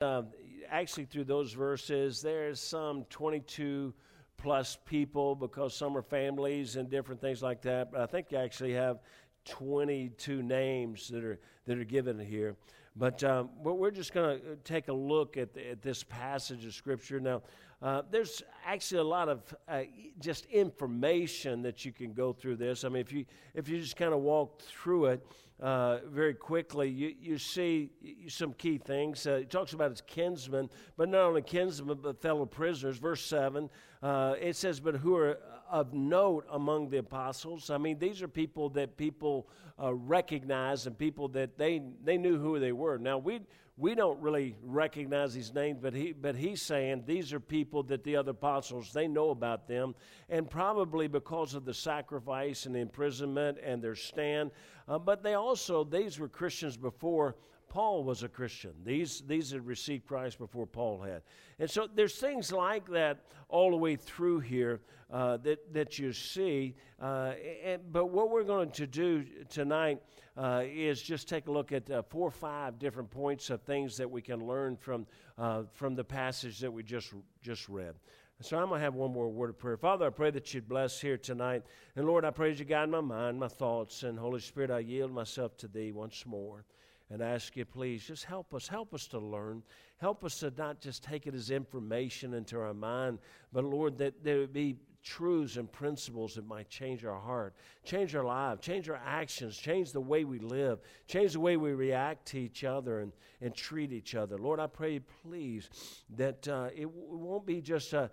uh, actually, through those verses, there's some 22 plus people because some are families and different things like that. But I think you actually have 22 names that are that are given here. But, um, we're just going to take a look at, the, at this passage of Scripture. Now, uh, there's actually a lot of uh, just information that you can go through this. I mean, if you, if you just kind of walk through it, uh, very quickly, you, you see some key things. Uh, he talks about his kinsmen, but not only kinsmen, but fellow prisoners. Verse 7, uh, it says, But who are of note among the apostles. I mean, these are people that people uh, recognize and people that they, they knew who they were. Now, we, we don't really recognize these names, but, he, but he's saying these are people that the other apostles, they know about them. And probably because of the sacrifice and the imprisonment and their stand. Uh, but they also, these were Christians before Paul was a Christian. These, these had received Christ before Paul had. And so there's things like that all the way through here uh, that, that you see. Uh, and, but what we're going to do tonight uh, is just take a look at uh, four or five different points of things that we can learn from, uh, from the passage that we just, just read. So I'm going to have one more word of prayer. Father, I pray that you'd bless here tonight. And Lord, I that you guide my mind, my thoughts, and Holy Spirit, I yield myself to thee once more and ask you, please, just help us. Help us to learn. Help us to not just take it as information into our mind, but Lord, that there would be truths and principles that might change our heart, change our lives, change our actions, change the way we live, change the way we react to each other and, and treat each other. Lord, I pray, you please, that uh, it, w- won't be just an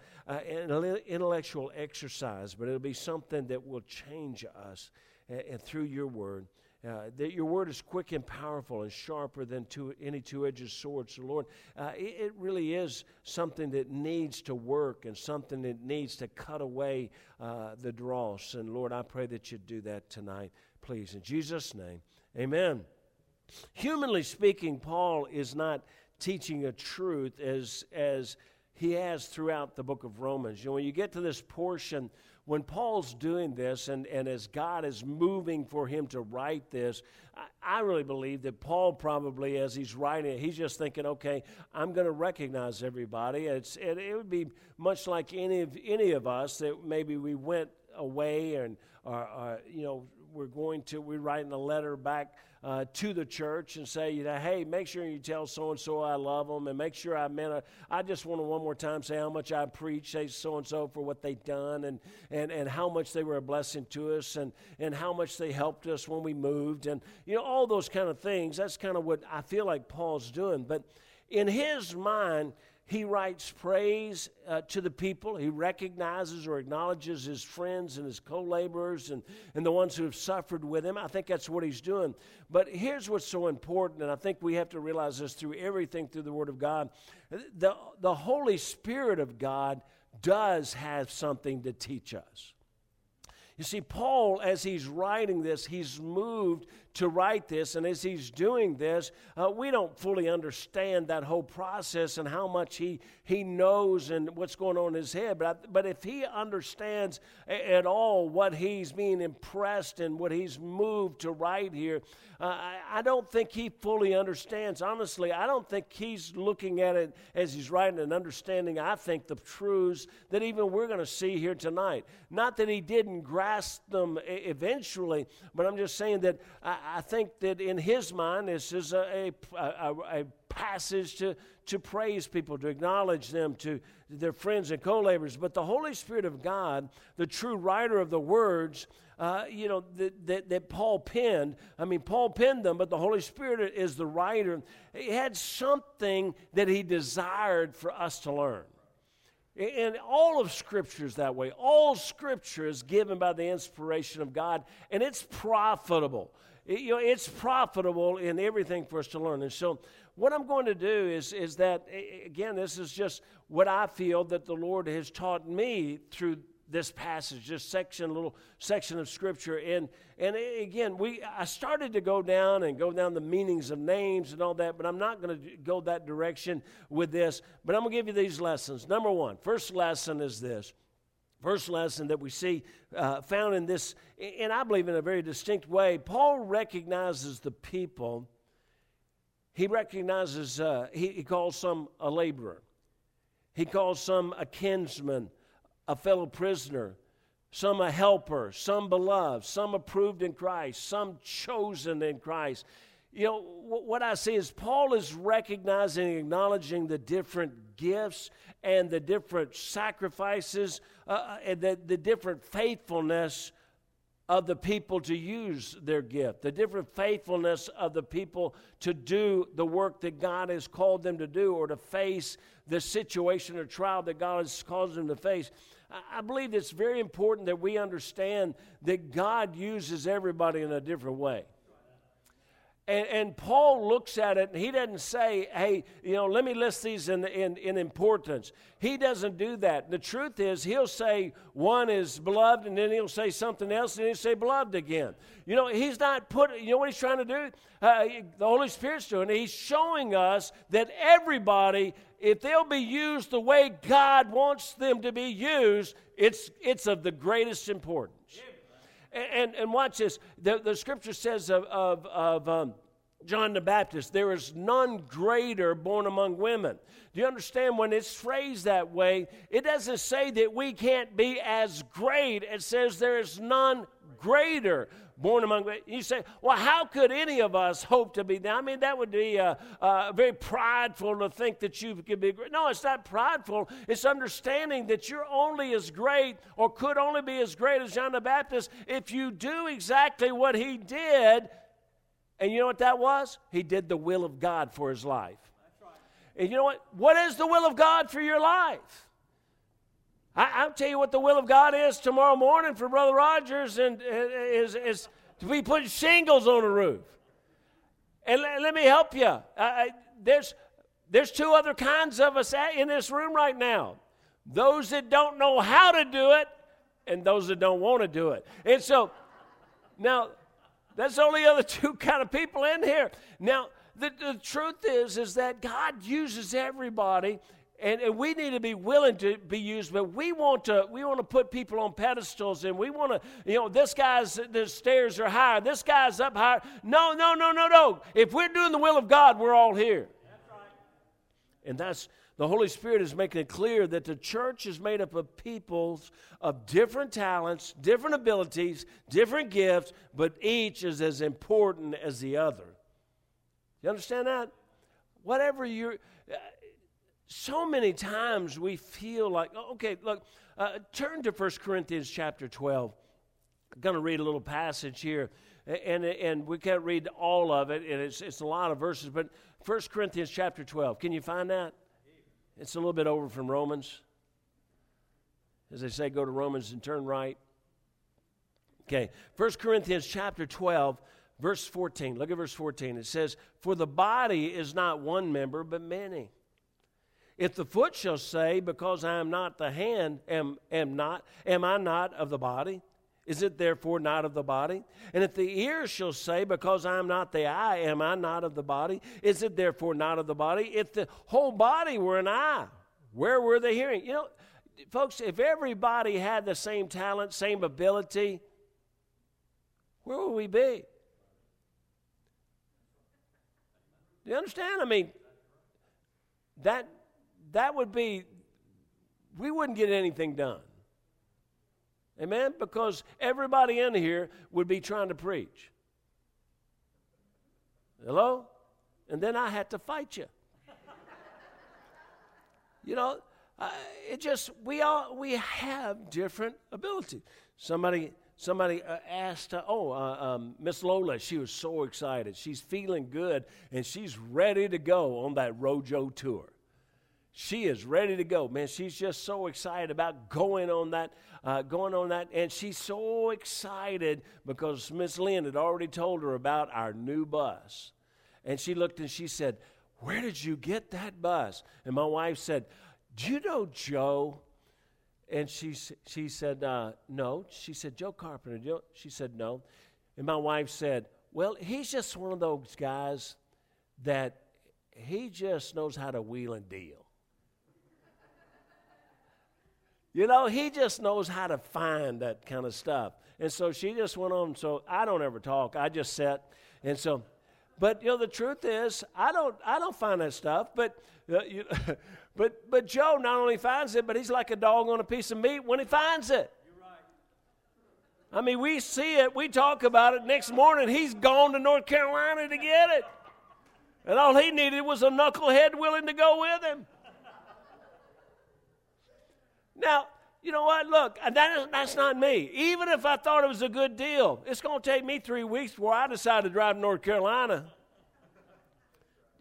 intellectual exercise, but it'll be something that will change us and, and through your word. Uh, that your word is quick and powerful and sharper than two, any two-edged sword. So, Lord, uh, it, it, really is something that needs to work and something that needs to cut away uh, the dross. And Lord, I pray that you do that tonight, please. In Jesus' name, Amen. Humanly speaking, Paul is not teaching a truth as as he has throughout the book of Romans. You know, when you get to this portion when Paul's doing this and, and as God is moving for him to write this, I, I really believe that Paul probably, as he's writing it, he's just thinking, okay, I'm going to recognize everybody. It's, it, it would be much like any of, any of us that maybe we went away and, or you know, we're going to, we're writing a letter back uh, to the church and say, you know, hey, make sure you tell so and so I love them, and make sure I meant. I just want to one more time say how much I preach, say so and so for what they've done, and and and how much they were a blessing to us, and and how much they helped us when we moved, and you know all those kind of things. That's kind of what I feel like Paul's doing, but in his mind he writes praise uh, to the people. He recognizes or acknowledges his friends and his co laborers and, and the ones who have suffered with him. I think that's what he's doing. But here's what's so important, and I think we have to realize this through everything through the Word of God. The, the Holy Spirit of God does have something to teach us. You see, Paul, as he's writing this, he's moved to write this. And as he's doing this, uh, we don't fully understand that whole process and how much he, he knows and what's going on in his head. But, I, but if he understands at all what he's being impressed and what he's moved to write here, uh, I, I don't think he fully understands. Honestly, I don't think he's looking at it as he's writing and understanding, I think, the truths that even we're going to see here tonight. Not that he didn't grasp them eventually, but I'm just saying that I, I think that in his mind, this is a, a, a, a passage to, to praise people, to acknowledge them, to their friends and co laborers. But the Holy Spirit of God, the true writer of the words, uh, you know, that, that, that, Paul penned. I mean, Paul penned them, but the Holy Spirit is the writer. He had something that he desired for us to learn. And all of Scripture is that way. All Scripture is given by the inspiration of God, and it's profitable it, you know, it's profitable in everything for us to learn. And so, what I'm going to do is, is that, again, this is just what I feel that the Lord has taught me through this passage, this section, little section of Scripture. And, and again, we, I started to go down and go down the meanings of names and all that, but I'm not going to go that direction with this. But I'm going to give you these lessons. Number one, first lesson is this First lesson that we see uh, found in this, and I believe in a very distinct way, Paul recognizes the people. he recognizes, uh, he, he calls some a laborer. He calls some a kinsman, a fellow prisoner, some a helper, some beloved, some approved in Christ, some chosen in Christ. You know, what I see is Paul is recognizing and acknowledging the different gifts and the different sacrifices uh, uh, and the, the different faithfulness of the people to use their gift, the different faithfulness of the people to do the work that God has called them to do or to face the situation or trial that God has caused them to face. I believe it's very important that we understand that God uses everybody in a different way. And, and, Paul looks at it and he doesn't say, hey, you know, let me list these in, in, in importance. He doesn't do that. The truth is, he'll say one is beloved and then he'll say something else and he'll say beloved again. You know, he's not put, you know what he's trying to do? Uh, the Holy Spirit's doing He's showing us that everybody, if they'll be used the way God wants them to be used, it's, it's of the greatest importance. And, and watch this. The, the scripture says of, of, of um, John the Baptist, there is none greater born among women. Do you understand when it's phrased that way? It doesn't say that we can't be as great. It says there is none greater born among you say well how could any of us hope to be that? i mean that would be uh, uh, very prideful to think that you could be great no it's not prideful. It's understanding that you're only as great or could only be as great as john the baptist if you do exactly what he did. And you know what that was? He did the will of god for his life. And you know what? What is the will of god for your life I, will tell you what the will of God is tomorrow morning for Brother Rogers, and is, is to be putting shingles on the roof. And let, let me help you. I, there's there's two other kinds of us in this room right now. Those that don't know how to do it, and those that don't want to do it. And so, now that's the only other two kind of people in here. Now, the, the truth is, is that God uses everybody and, and, we need to be willing to be used but we want to we want to put people on pedestals and we want to you know this guy's the stairs are higher this guy's up higher. No no no no no. If we're doing the will of god we're all here. And that's the holy spirit is making it clear that the church is made up of peoples of different talents different abilities different gifts but each is as important as the other. You understand that? Whatever you're so many times we feel like, oh, okay, look, uh, turn to 1 Corinthians chapter 12. I'm going to read a little passage here, and, and we can't read all of it, and it's, it's a lot of verses, but 1 Corinthians chapter 12. Can you find that? It's a little bit over from Romans. As they say, go to Romans and turn right. Okay, 1 Corinthians chapter 12, verse 14. Look at verse 14. It says, For the body is not one member, but many. If the foot shall say, Because I am not the hand, am, am not, am I not of the body? Is it therefore not of the body? And if the ear shall say, Because I am not the eye, am I not of the body? Is it therefore not of the body? If the whole body were an eye, where were the hearing? You know, folks, if everybody had the same talent, same ability, where would we be? Do you understand? I mean, that that would be, we wouldn't get anything done. Amen? Because everybody in here would be trying to preach. Hello? And then I had to fight you. you know, uh, it just we all we have different abilities. Somebody somebody uh, asked, uh, oh, Miss Lola, she was so excited. She's feeling good and she's ready to go on that Rojo tour she is ready to go man. She's just so excited about going on that uh, going on that and she's so excited because miss lynn had already told her about our new bus. And she looked and she said where did you get that bus? And my wife said do you know joe? And she, she said uh, no. She said joe carpenter Joe? she said no. And my wife said well he's just one of those guys that he just knows how to wheel and deal You know, he just knows how to find that kind of stuff. And so she just went on. So I don't ever talk. I just sit. And so, But you know, the truth is, I don't, I don't find that stuff. But, uh, you, but, but Joe not only finds it, but he's like a dog on a piece of meat when he finds it. I mean, we see it, we talk about it. Next morning, he's gone to North Carolina to get it. And all he needed was a knucklehead willing to go with him. Now, you know what? Look, that is, that's not me. Even if I thought it was a good deal, it's going to take me three weeks before I decide to drive to North Carolina.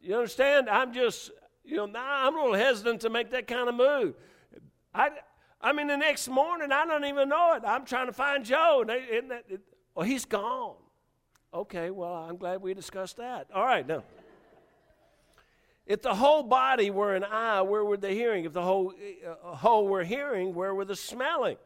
You understand? I'm just, you know, I'm a little hesitant to make that kind of move. I, I mean, the next morning, I don't even know it. I'm trying to find Joe. And, they, and that, it, well, he's gone. Okay, well, I'm glad we discussed that. All right, now. If the whole body were an eye, where were the hearing? If the whole uh, whole were hearing, where were the smelling?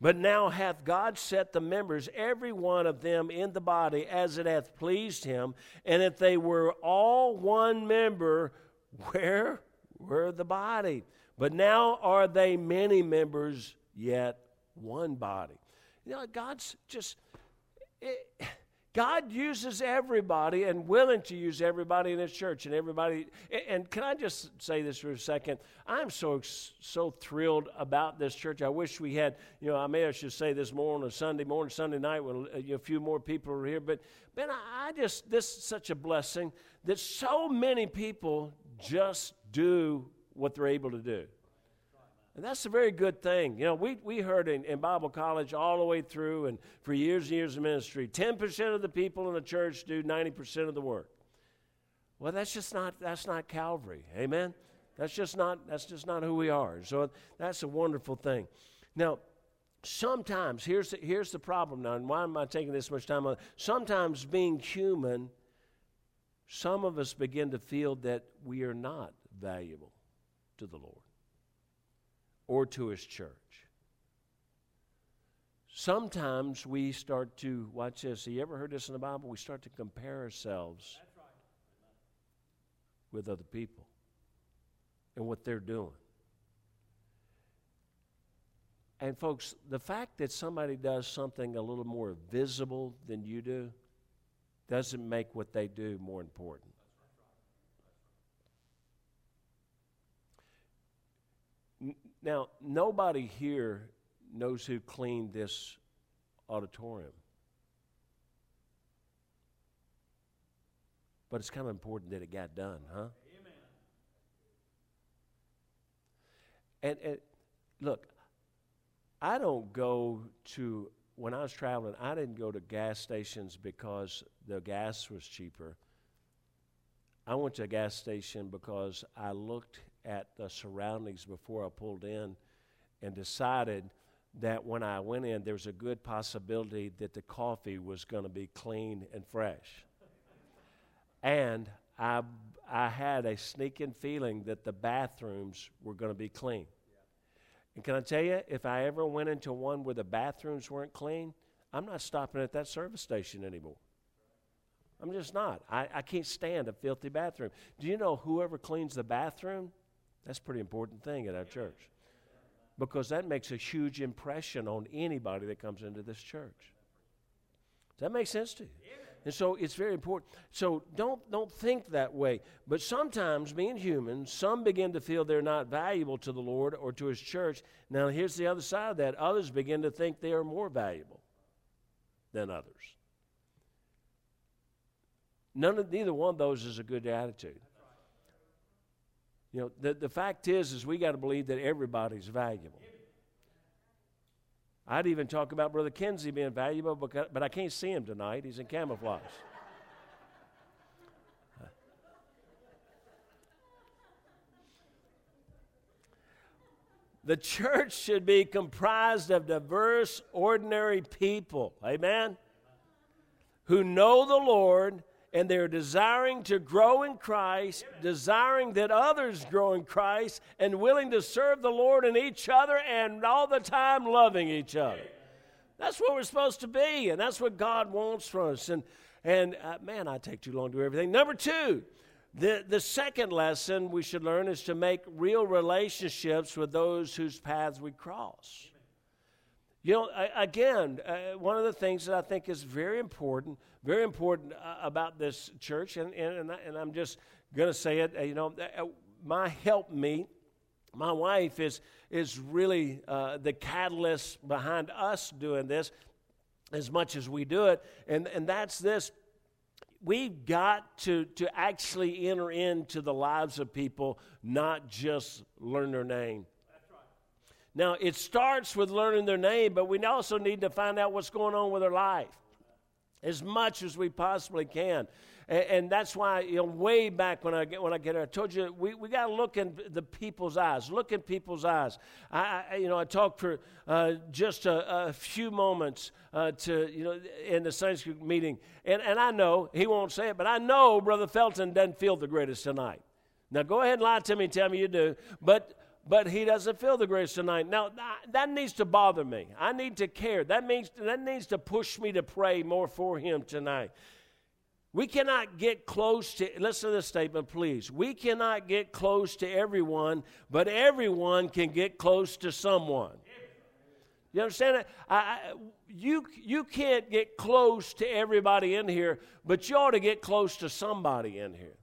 But now hath God set the members, every one of them, in the body as it hath pleased him. And if they were all one member, where were the body? But now are they many members, yet one body. You know, God's just. It, God uses everybody and willing to use everybody in His church and everybody. And can I just say this for a second? I'm so so thrilled about this church. I wish we had. You know, I may I should say this more on a Sunday morning, Sunday night when uh, a few more people are here. But man, I just this is such a blessing that so many people just do what they're able to do. And that's a very good thing. You know, we, we heard in, in Bible college all the way through and for years and years of ministry 10% of the people in the church do 90% of the work. Well, that's just not, that's not Calvary. Amen? That's just not, that's just not who we are. So that's a wonderful thing. Now, sometimes, here's the, here's the problem now, and why am I taking this much time on Sometimes being human, some of us begin to feel that we are not valuable to the Lord or to his church. Sometimes we start to, watch this, have you ever heard this in the Bible? We start to compare ourselves right. with other people and what they're doing. And, folks, the fact that somebody does something a little more visible than you do doesn't make what they do more important. Now, nobody here knows who cleaned this auditorium. But it's kind of important that it got done, huh? Amen. And, and look, I don't go to, when I was traveling, I didn't go to gas stations because the gas was cheaper. I went to a gas station because I looked at the surroundings before I pulled in and decided that when I went in, there was a good possibility that the coffee was going to be clean and fresh. and I, I had a sneaking feeling that the bathrooms were going to be clean. And can I tell you, if I ever went into one where the bathrooms weren't clean, I'm not stopping at that service station anymore. I'm just not. I, I can't stand a filthy bathroom. Do you know whoever cleans the bathroom that's a pretty important thing at our church because that makes a huge impression on anybody that comes into this church. Does that make sense to you? And so it's very important. So don't don't think that way. But sometimes, being human, some begin to feel they're not valuable to the Lord or to His church. Now, here's the other side of that. Others begin to think they are more valuable than others. None of neither one of those is a good attitude. You know, the, the fact is, is we got to believe that everybody's valuable. I'd even talk about Brother Kenzie being valuable, because, but I can't see him tonight. He's in camouflage. The church should be comprised of diverse, ordinary people, amen, who know the Lord and they're desiring to grow in Christ, desiring that others grow in Christ, and willing to serve the Lord and each other, and all the time loving each other. That's what we're supposed to be, and that's what God wants from us. And, and uh, man, I take too long to do everything. Number two, the, the second lesson we should learn is to make real relationships with those whose paths we cross. You know, again, uh, one of the things that I think is very important, very important uh, about this church, and, and, and I'm just going to say it, uh, you know, uh, my help me, my wife is, is really uh, the catalyst behind us doing this as much as we do it, and, and that's this. We've got to, to actually enter into the lives of people, not just learn their name. Now, it starts with learning their name, but we also need to find out what's going on with their life as much as we possibly can. And, and that's why, you know, way back when I, get, when I get here, I told you we, we got to look in the people's eyes. Look in people's eyes. I, I you know, I talked for uh, just a, a, few moments uh, to, you know, in the Sunday school meeting. And, and I know, he won't say it, but I know Brother Felton doesn't feel the greatest tonight. Now, go ahead and lie to me and tell me you do. But but he doesn't feel the grace tonight. Now that needs to bother me. I need to care. That means that needs to push me to pray more for him tonight. We cannot get close to listen to this statement, please. We cannot get close to everyone, but everyone can get close to someone. You understand? I, I, you, you can't get close to everybody in here, but you ought to get close to somebody in here.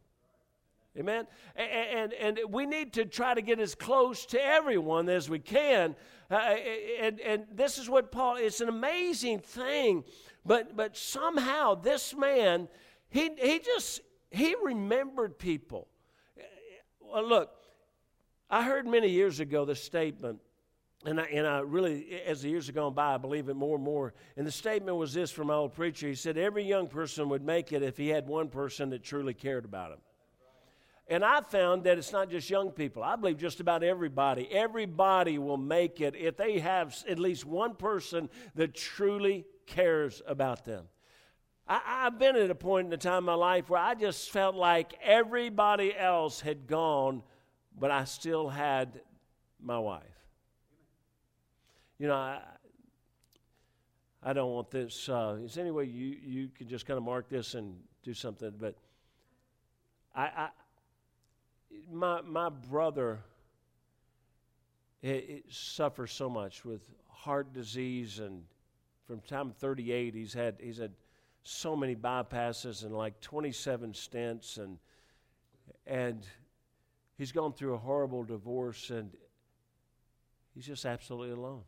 Amen? And, and, and we need to try to get as close to everyone as we can. Uh, and, and this is what Paul, it's an amazing thing. But, but somehow this man, he, he just, he remembered people. Well, look, I heard many years ago the statement, and I, and I really, as the years have gone by, I believe it more and more. And the statement was this from my old preacher. He said, Every young person would make it if he had one person that truly cared about him. And I found that it's not just young people. I believe just about everybody. Everybody will make it if they have at least one person that truly cares about them. I, have been at a point in the time of my life where I just felt like everybody else had gone, but I still had my wife. You know, I, I don't want this. Uh, is any way you, you can just kind of mark this and do something? But I my, my brother it, it suffers so much with heart disease and from time 38 he's had he's had so many bypasses and like 27 stents and and he's gone through a horrible divorce and he's just absolutely alone.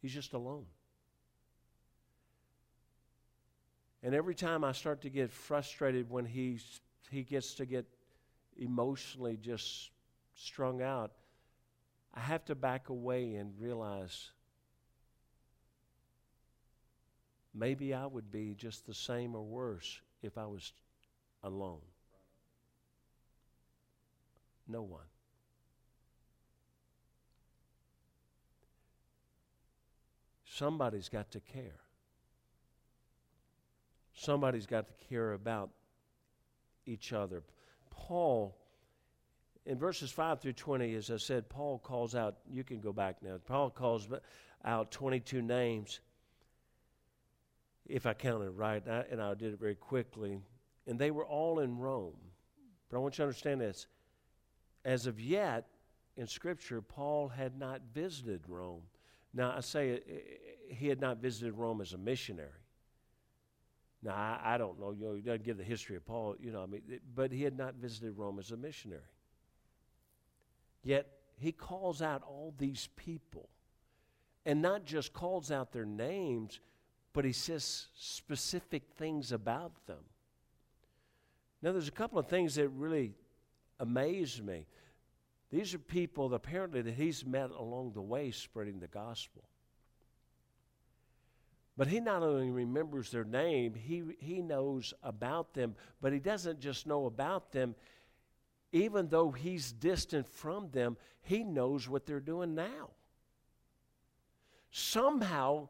He's just alone. And every time i start to get frustrated when he's he gets to get emotionally just strung out, I have to back away and realize maybe I would be just the same or worse if I was alone. No one. Somebody's got to care. Somebody's got to care about each other. Paul, in verses 5 through 20, as I said, Paul calls out, you can go back now. Paul calls out 22 names, if I counted right, and I, and I did it very quickly. And they were all in Rome. But I want you to understand this. As of yet, in Scripture, Paul had not visited Rome. Now, I say eh, eh, he had not visited Rome as a missionary. Now, I, I don't know, you know, he doesn't give the history of Paul, you know, I mean, but he had not visited Rome as a missionary. Yet, he calls out all these people and not just calls out their names, but he says specific things about them. Now, there's a couple of things that really amaze me. These are people apparently that he's met along the way spreading the gospel. But he not only remembers their name, he, he knows about them, but he doesn't just know about them. Even though he's distant from them, he knows what they're doing now. Somehow,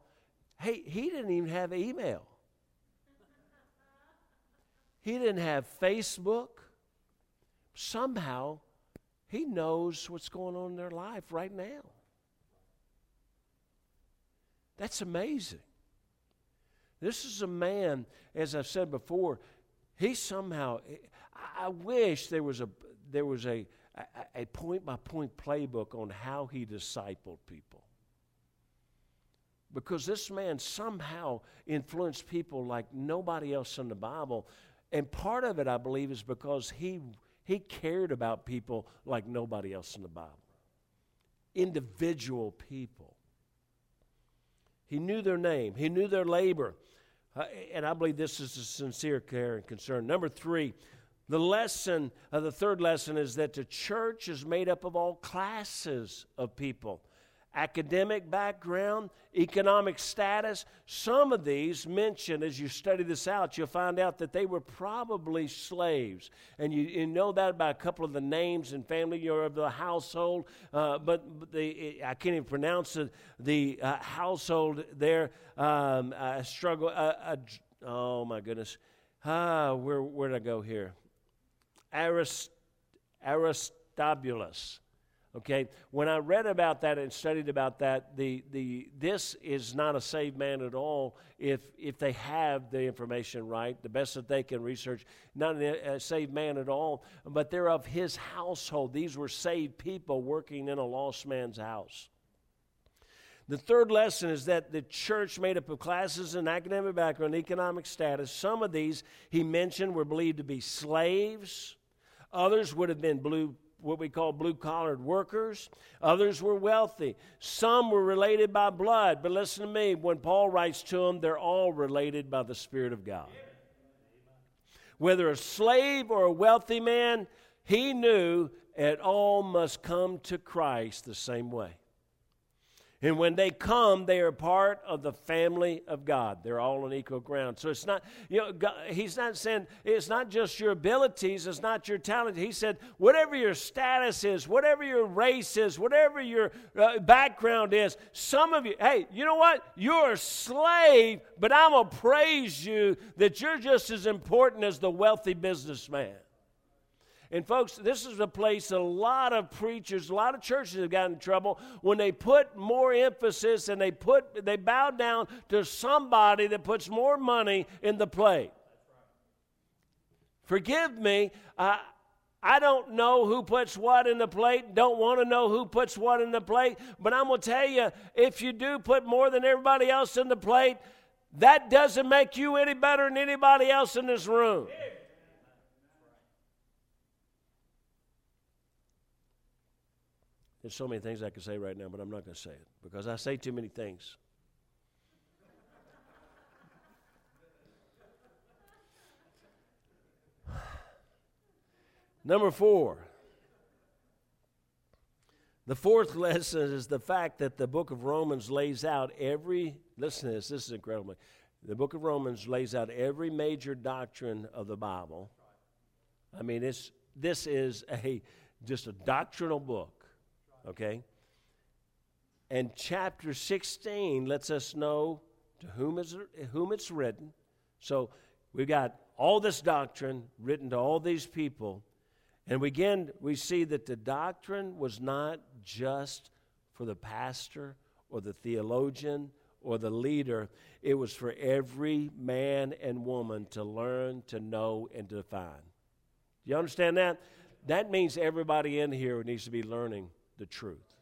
hey, he didn't even have email. He didn't have Facebook. Somehow, he knows what's going on in their life right now. That's amazing. This is a man, as I've said before, he somehow, I wish there was a, there was a, a point by point playbook on how he discipled people. because this man somehow influenced people like nobody else in the Bible. And part of it, I believe, is because he, he cared about people like nobody else in the Bible individual people. He knew their name, he knew their labor. Uh, and I believe this is a sincere care and concern. Number three, the lesson, uh, the third lesson is that the church is made up of all classes of people academic background, economic status. Some of these mentioned, as you study this out, you'll find out that they were probably slaves. And you, you know that by a couple of the names and family of the household. Uh, but the, I can't even pronounce it, the uh, household there. Um, I struggle. Uh, oh, my goodness. Ah, where, where did I go here? Arist, Aristobulus. Okay, when I read about that and studied about that, the, the, this is not a saved man at all if, if they have the information right, the best that they can research. Not a saved man at all, but they're of his household. These were saved people working in a lost man's house. The third lesson is that the church made up of classes and academic background, economic status. Some of these he mentioned were believed to be slaves. Others would have been blue what we call blue collared workers. Others were wealthy. Some were related by blood. But listen to me, when Paul writes to them, they're all related by the Spirit of God. Whether a slave or a wealthy man, he knew it all must come to Christ the same way. And when they come, they are part of the family of God. They're all on equal ground. So it's not, you know, God, he's not saying it's not just your abilities, it's not your talent. He said, whatever your status is, whatever your race is, whatever your uh, background is, some of you, hey, you know what? You're a slave, but I'm going to praise you that you're just as important as the wealthy businessman. And folks, this is a place a lot of preachers, a lot of churches have gotten in trouble when they put more emphasis and they put they bow down to somebody that puts more money in the plate. Forgive me, I I don't know who puts what in the plate, don't want to know who puts what in the plate, but I'm going to tell you if you do put more than everybody else in the plate, that doesn't make you any better than anybody else in this room. Yeah. There's so many things I could say right now, but I'm not going to say it because I say too many things. Number four. The fourth lesson is the fact that the book of Romans lays out every, listen to this, this is incredible. The book of Romans lays out every major doctrine of the Bible. I mean, it's, this is a, just a doctrinal book okay? And chapter 16 lets us know to whom, is, whom it's written. So we've got all this doctrine written to all these people. And again, we see that the doctrine was not just for the pastor or the theologian or the leader, it was for every man and woman to learn, to know, and to define. Do you understand that? That means everybody in here needs to be learning the truth.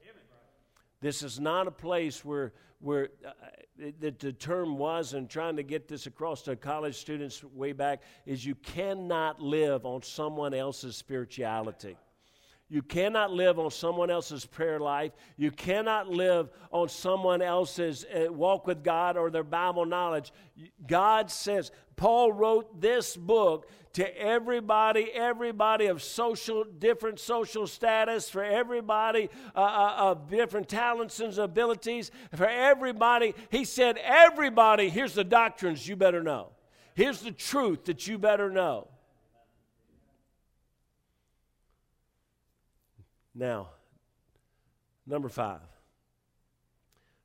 This is not a place where, where uh, the, the term was, and trying to get this across to college students way back, is you cannot live on someone else's spirituality. You cannot live on someone else's prayer life. You cannot live on someone else's uh, walk with God or their Bible knowledge. God says, Paul wrote this book to everybody, everybody of social, different social status, for everybody uh, uh, of different talents and abilities, for everybody. He said, everybody, here's the doctrines you better know. Here's the truth that you better know. Now, number five.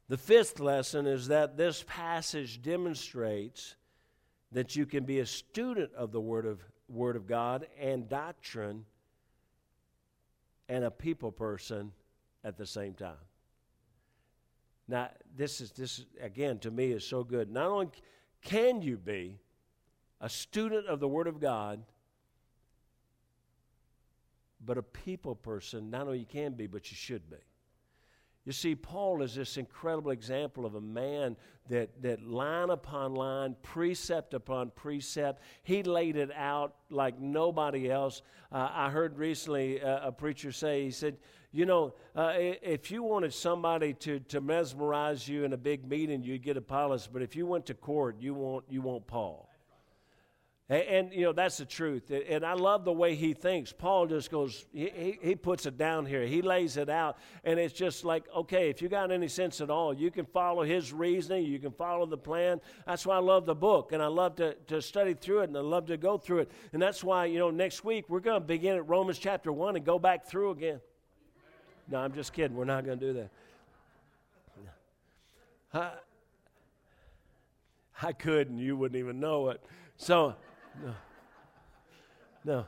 The fifth lesson is that this passage demonstrates that you can be a student of the Word of, Word of God and doctrine and a people person at the same time. Now, this is this again to me is so good. Not only can you be a student of the Word of God, but a people person. Not only you can be, but you should be. You see, Paul is this incredible example of a man that, that line upon line, precept upon precept, he laid it out like nobody else. Uh, I heard recently uh, a preacher say, he said, you know, uh, if you wanted somebody to, to mesmerize you in a big meeting, you'd get Apollos, but if you went to court, you want, you want Paul. And, and, you know, that's the truth. And I love the way he thinks. Paul just goes, he, he, puts it down here. He lays it out. And it's just like, okay, if you got any sense at all, you can follow his reasoning. You can follow the plan. That's why I love the book. And I love to, to study through it. And I love to go through it. And that's why, you know, next week we're going to begin at Romans chapter 1 and go back through again. No, I'm just kidding. We're not going to do that. I, I could, and you wouldn't even know it. So, no. No.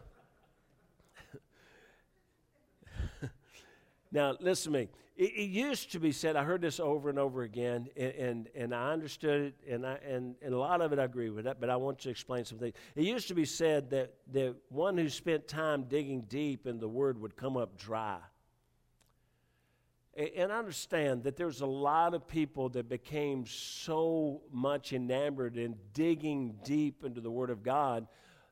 now, listen to me. It, it, used to be said, I heard this over and over again, and, and, and I understood it, and, I, and, and a lot of it I agree with that, but I want to explain something. It used to be said that the one who spent time digging deep in the Word would come up dry. And I understand that there's a lot of people that became so much enamored in digging deep into the Word of God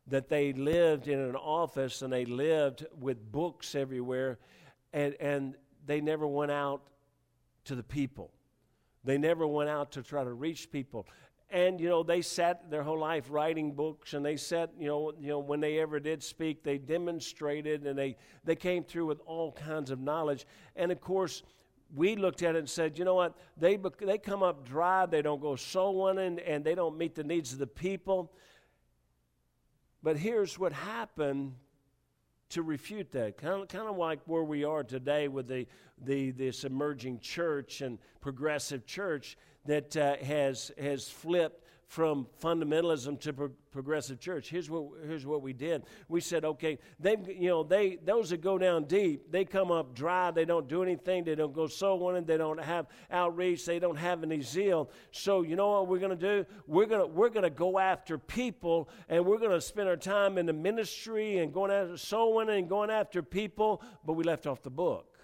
that they lived in an office and they lived with books everywhere and, and they never went out to the people. They never went out to try to reach people. And you know they sat their whole life writing books, and they sat you know you know when they ever did speak, they demonstrated, and they they came through with all kinds of knowledge. And of course, we looked at it and said, you know what? They, they come up dry, they don't go soul winning, and they don't meet the needs of the people. But here's what happened to refute that. Kind of, kind of like where we are today with the, the, this emerging church and progressive church that uh, has, has flipped from fundamentalism to pro- progressive church. Here's what, here's what we did. We said, okay, they, you know, they, those that go down deep, they come up dry. They don't do anything. They don't go soul winning. They don't have outreach. They don't have any zeal. So you know what we're going to do? We're going to, we're going to go after people and we're going to spend our time in the ministry and going after soul winning and going after people, but we left off the book.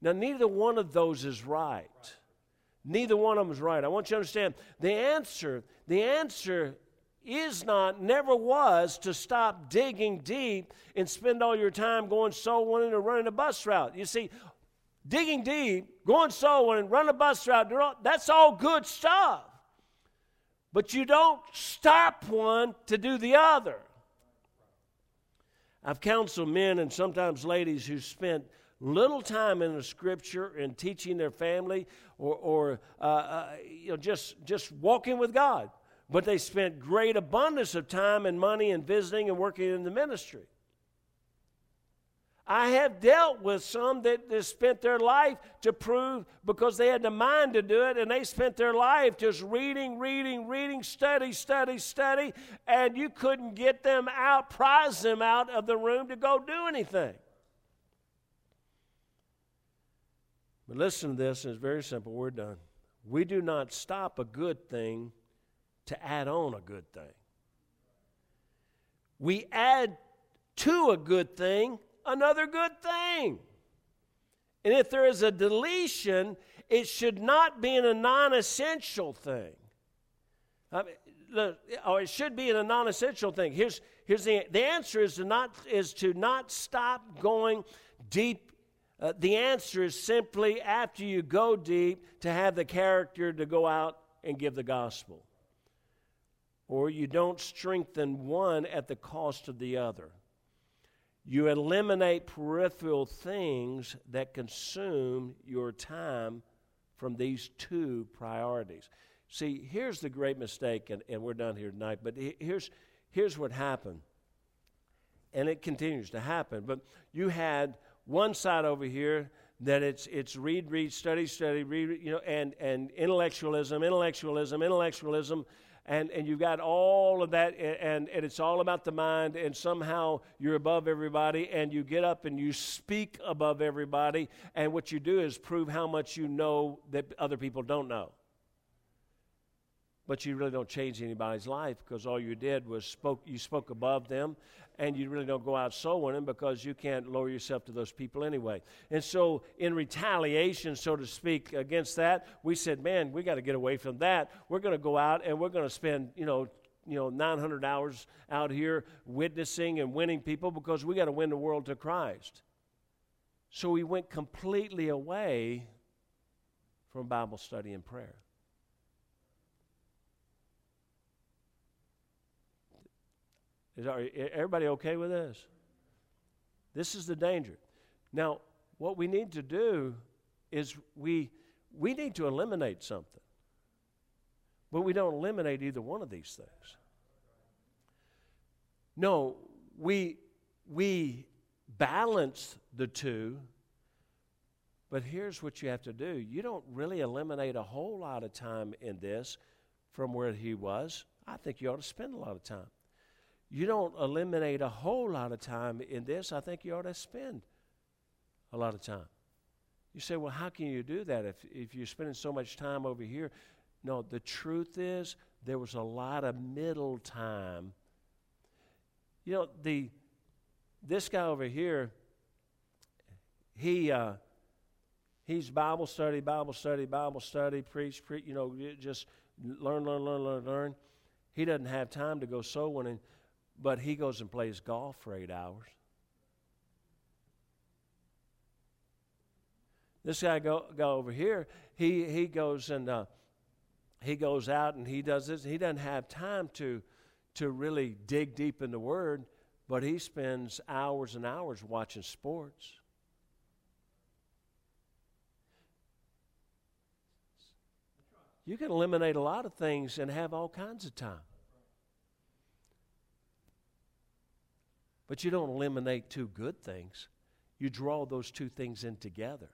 Now, neither one of those is right. Neither one of them is right. I want you to understand the answer, the answer is not, never was to stop digging deep and spend all your time going soul winning or running a bus route. You see, digging deep, going soul winning, running a bus route, that's all good stuff. But you don't stop one to do the other. I've counseled men and sometimes ladies who spent little time in the scripture and teaching their family or, or uh, uh, you know, just, just walking with God. But they spent great abundance of time and money and visiting and working in the ministry. I have dealt with some that, that spent their life to prove because they had the mind to do it, and they spent their life just reading, reading, reading, study, study, study, and you couldn't get them out, prize them out of the room to go do anything. But listen to this, and it's very simple. We're done. We do not stop a good thing to add on a good thing. We add to a good thing another good thing. And if there is a deletion, it should not be in a non essential thing. I mean, or oh, it should be in a non essential thing. Here's, here's the, the answer is to, not, is to not stop going deep uh, the answer is simply after you go deep to have the character to go out and give the gospel. Or you don't strengthen one at the cost of the other. You eliminate peripheral things that consume your time from these two priorities. See, here's the great mistake, and, and we're done here tonight, but here's, here's what happened. And it continues to happen. But you had one side over here that it's it's read read study study read you know and and intellectualism intellectualism intellectualism and and you've got all of that and and it's all about the mind and somehow you're above everybody and you get up and you speak above everybody and what you do is prove how much you know that other people don't know but you really don't change anybody's life because all you did was spoke you spoke above them and you really don't go out soul winning because you can't lower yourself to those people anyway. And so in retaliation so to speak against that we said man we got to get away from that. We're going to go out and we're going to spend you know you know 900 hours out here witnessing and winning people because we got to win the world to christ. So we went completely away from bible study and prayer Is everybody okay with this? This is the danger. Now, what we need to do is we we need to eliminate something. But we don't eliminate either one of these things. No, we we balance the two. But here's what you have to do. You don't really eliminate a whole lot of time in this from where he was. I think you ought to spend a lot of time you don't eliminate a whole lot of time in this. I think you ought to spend a lot of time. You say, well, how can you do that if, if you're spending so much time over here? No, the truth is there was a lot of middle time. You know, the this guy over here, he uh, he's Bible study, Bible study, Bible study, preach, preach. You know, just learn, learn, learn, learn, learn. He doesn't have time to go soul winning but he goes and plays golf for eight hours. This guy go, go over here, he, he goes and uh, he goes out and he does this. He doesn't have time to, to really dig deep in the Word, but he spends hours and hours watching sports. You can eliminate a lot of things and have all kinds of time. But you don't eliminate two good things. You draw those two things in together.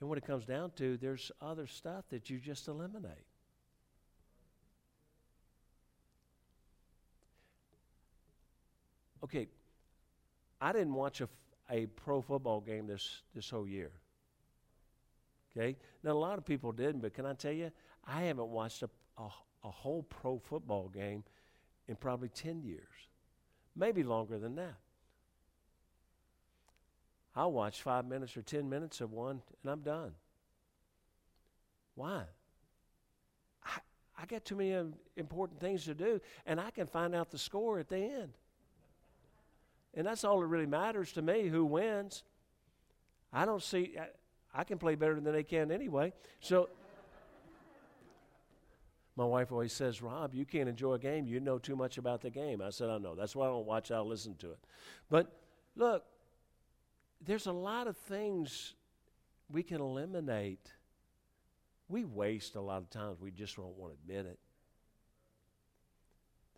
And when it comes down to, there's other stuff that you just eliminate. Okay, I didn't watch a, a pro football game this, this whole year. Okay? Now, a lot of people didn't, but can I tell you, I haven't watched a, a, a whole pro football game in probably 10 years, maybe longer than that. I'll watch five minutes or 10 minutes of one and I'm done. Why? I, I got too many important things to do, and I can find out the score at the end. And that's all that really matters to me who wins. I don't see, I, I can play better than they can anyway. So, my wife always says, Rob, you can't enjoy a game. You know too much about the game. I said, I know. That's why I don't watch I'll listen to it. But look, there's a lot of things we can eliminate. We waste a lot of times. We just don't want to admit it.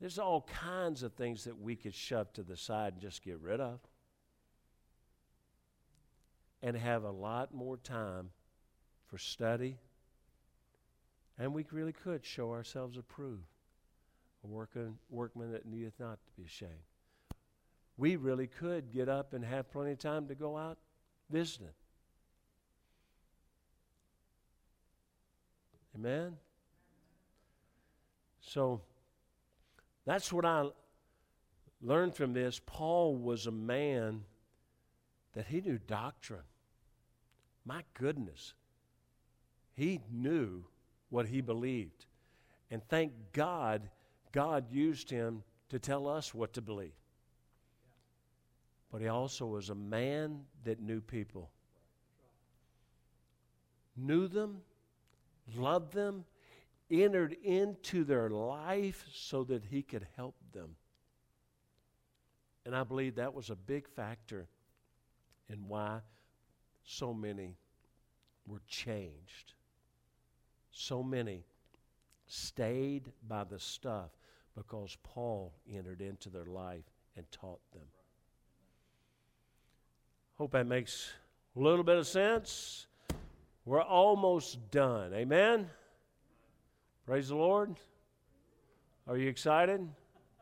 There's all kinds of things that we could shove to the side and just get rid of. And have a lot more time for study and we really could show ourselves approved, a workman, workman that needeth not to be ashamed. We really could get up and have plenty of time to go out visiting. Amen? So that's what I learned from this. Paul was a man that he knew doctrine. My goodness. He knew what he believed. And thank God, God used him to tell us what to believe. But he also was a man that knew people, knew them, loved them, entered into their life so that he could help them. And I believe that was a big factor in why so many were changed so many stayed by the stuff because Paul entered into their life and taught them. Hope that makes a little bit of sense. We're almost done. Amen? Praise the Lord. Are you excited?